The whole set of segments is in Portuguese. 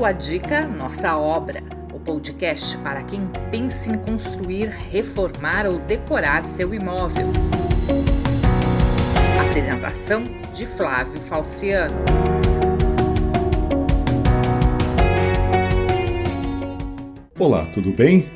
Sua dica, nossa obra. O podcast para quem pensa em construir, reformar ou decorar seu imóvel. Apresentação de Flávio Falciano. Olá, tudo bem?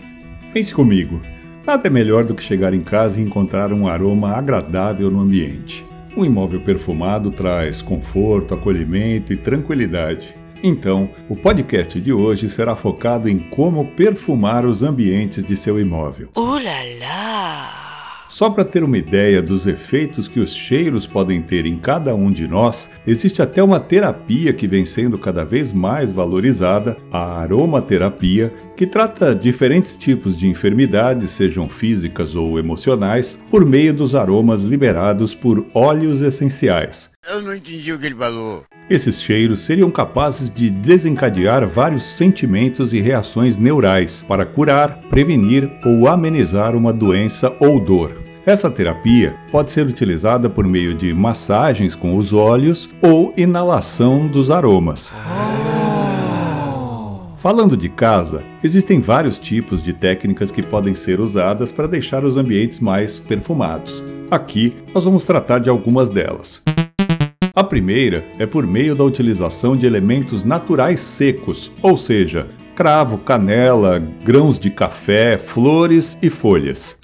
Pense comigo. Nada é melhor do que chegar em casa e encontrar um aroma agradável no ambiente. Um imóvel perfumado traz conforto, acolhimento e tranquilidade. Então, o podcast de hoje será focado em como perfumar os ambientes de seu imóvel. Uh lá lá! Só para ter uma ideia dos efeitos que os cheiros podem ter em cada um de nós, existe até uma terapia que vem sendo cada vez mais valorizada, a aromaterapia, que trata diferentes tipos de enfermidades, sejam físicas ou emocionais, por meio dos aromas liberados por óleos essenciais. Eu não entendi o que ele falou. Esses cheiros seriam capazes de desencadear vários sentimentos e reações neurais para curar, prevenir ou amenizar uma doença ou dor. Essa terapia pode ser utilizada por meio de massagens com os óleos ou inalação dos aromas. Falando de casa, existem vários tipos de técnicas que podem ser usadas para deixar os ambientes mais perfumados. Aqui nós vamos tratar de algumas delas. A primeira é por meio da utilização de elementos naturais secos, ou seja, cravo, canela, grãos de café, flores e folhas.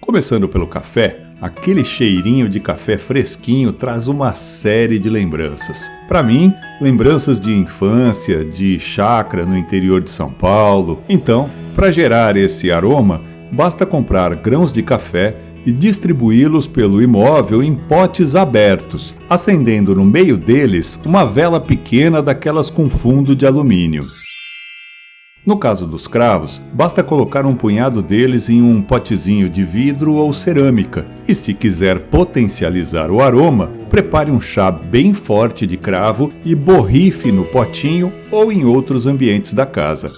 Começando pelo café, aquele cheirinho de café fresquinho traz uma série de lembranças. Para mim, lembranças de infância, de chácara no interior de São Paulo. Então, para gerar esse aroma, basta comprar grãos de café e distribuí-los pelo imóvel em potes abertos, acendendo no meio deles uma vela pequena daquelas com fundo de alumínio. No caso dos cravos, basta colocar um punhado deles em um potezinho de vidro ou cerâmica, e se quiser potencializar o aroma, prepare um chá bem forte de cravo e borrife no potinho ou em outros ambientes da casa.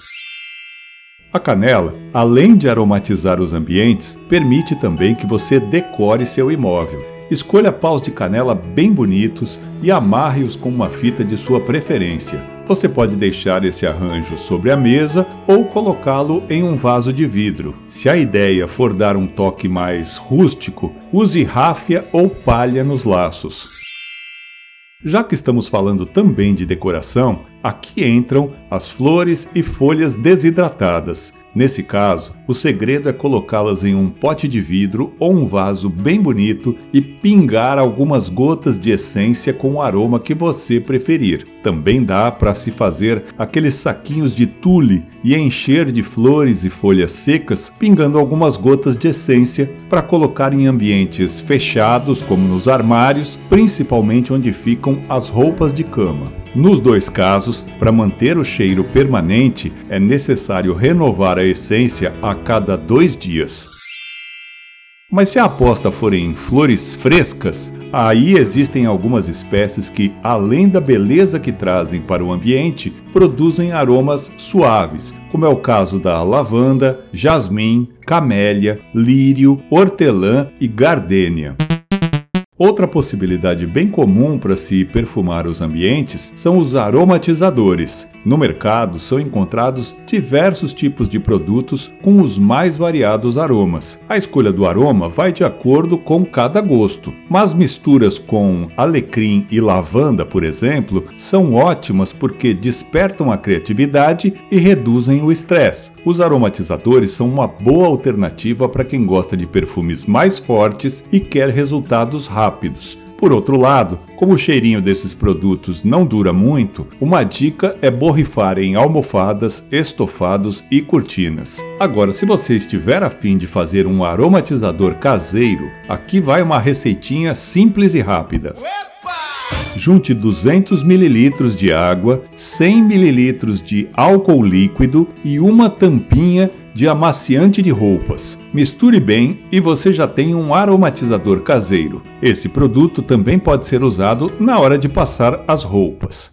A canela, além de aromatizar os ambientes, permite também que você decore seu imóvel. Escolha paus de canela bem bonitos e amarre-os com uma fita de sua preferência. Você pode deixar esse arranjo sobre a mesa ou colocá-lo em um vaso de vidro. Se a ideia for dar um toque mais rústico, use ráfia ou palha nos laços. Já que estamos falando também de decoração, aqui entram as flores e folhas desidratadas. Nesse caso, o segredo é colocá-las em um pote de vidro ou um vaso bem bonito e pingar algumas gotas de essência com o aroma que você preferir. Também dá para se fazer aqueles saquinhos de tule e encher de flores e folhas secas, pingando algumas gotas de essência para colocar em ambientes fechados, como nos armários, principalmente onde ficam as roupas de cama. Nos dois casos, para manter o cheiro permanente, é necessário renovar a essência a cada dois dias. Mas se a aposta for em flores frescas, aí existem algumas espécies que, além da beleza que trazem para o ambiente, produzem aromas suaves, como é o caso da lavanda, jasmim, camélia, lírio, hortelã e gardênia. Outra possibilidade bem comum para se perfumar os ambientes são os aromatizadores. No mercado são encontrados diversos tipos de produtos com os mais variados aromas. A escolha do aroma vai de acordo com cada gosto, mas misturas com alecrim e lavanda, por exemplo, são ótimas porque despertam a criatividade e reduzem o estresse. Os aromatizadores são uma boa alternativa para quem gosta de perfumes mais fortes e quer resultados rápidos. Por outro lado, como o cheirinho desses produtos não dura muito, uma dica é borrifar em almofadas, estofados e cortinas. Agora, se você estiver afim de fazer um aromatizador caseiro, aqui vai uma receitinha simples e rápida. Junte 200 ml de água, 100 ml de álcool líquido e uma tampinha de amaciante de roupas. Misture bem e você já tem um aromatizador caseiro. Esse produto também pode ser usado na hora de passar as roupas.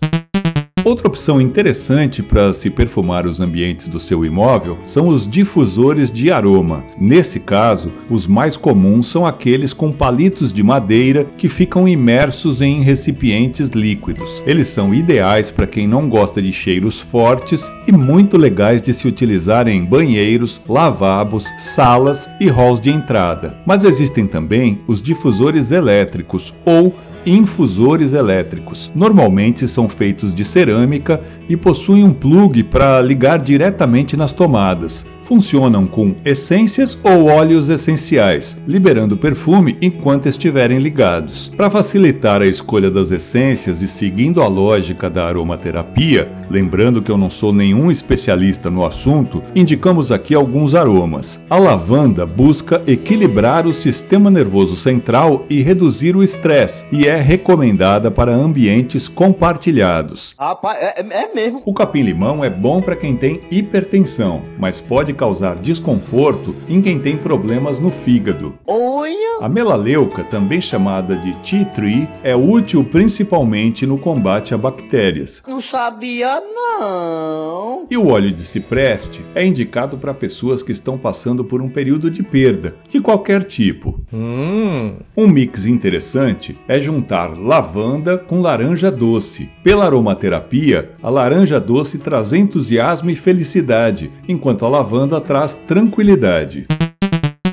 Outra opção interessante para se perfumar os ambientes do seu imóvel são os difusores de aroma. Nesse caso, os mais comuns são aqueles com palitos de madeira que ficam imersos em recipientes líquidos. Eles são ideais para quem não gosta de cheiros fortes e muito legais de se utilizar em banheiros, lavabos, salas e halls de entrada. Mas existem também os difusores elétricos ou infusores elétricos. Normalmente são feitos de cerâmica e possuem um plug para ligar diretamente nas tomadas funcionam com essências ou óleos essenciais, liberando perfume enquanto estiverem ligados. Para facilitar a escolha das essências e seguindo a lógica da aromaterapia, lembrando que eu não sou nenhum especialista no assunto, indicamos aqui alguns aromas. A lavanda busca equilibrar o sistema nervoso central e reduzir o estresse e é recomendada para ambientes compartilhados. Ah, é, é mesmo. O capim-limão é bom para quem tem hipertensão, mas pode causar desconforto em quem tem problemas no fígado. Olha! A melaleuca, também chamada de tea tree, é útil principalmente no combate a bactérias. Não sabia não. E o óleo de cipreste é indicado para pessoas que estão passando por um período de perda, de qualquer tipo. Hum. Um mix interessante é juntar lavanda com laranja doce. Pela aromaterapia, a laranja doce traz entusiasmo e felicidade, enquanto a lavanda lavanda traz tranquilidade.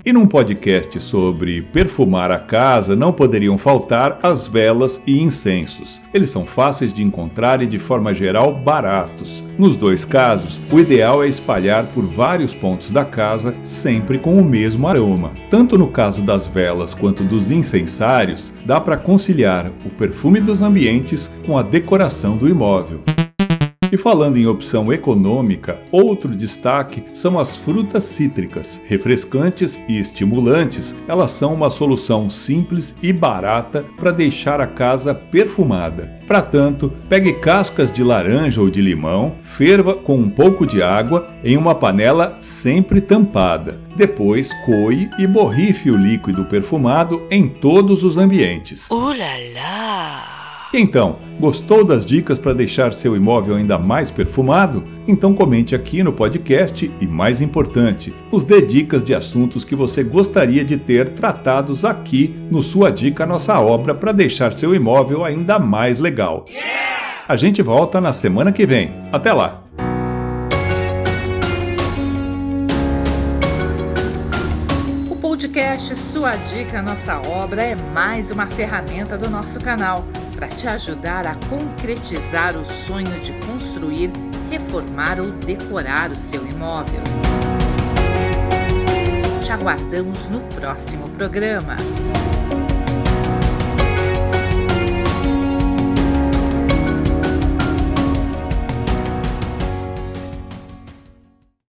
E num podcast sobre perfumar a casa não poderiam faltar as velas e incensos. Eles são fáceis de encontrar e, de forma geral, baratos. Nos dois casos, o ideal é espalhar por vários pontos da casa, sempre com o mesmo aroma. Tanto no caso das velas quanto dos incensários, dá para conciliar o perfume dos ambientes com a decoração do imóvel. E falando em opção econômica, outro destaque são as frutas cítricas. Refrescantes e estimulantes, elas são uma solução simples e barata para deixar a casa perfumada. Para tanto, pegue cascas de laranja ou de limão, ferva com um pouco de água em uma panela sempre tampada. Depois, coe e borrife o líquido perfumado em todos os ambientes. Uh lá lá! Então, gostou das dicas para deixar seu imóvel ainda mais perfumado? Então comente aqui no podcast e, mais importante, nos dê dicas de assuntos que você gostaria de ter tratados aqui no Sua Dica Nossa Obra para deixar seu imóvel ainda mais legal. A gente volta na semana que vem. Até lá! O podcast Sua Dica Nossa Obra é mais uma ferramenta do nosso canal para te ajudar a concretizar o sonho de construir, reformar ou decorar o seu imóvel. Te aguardamos no próximo programa.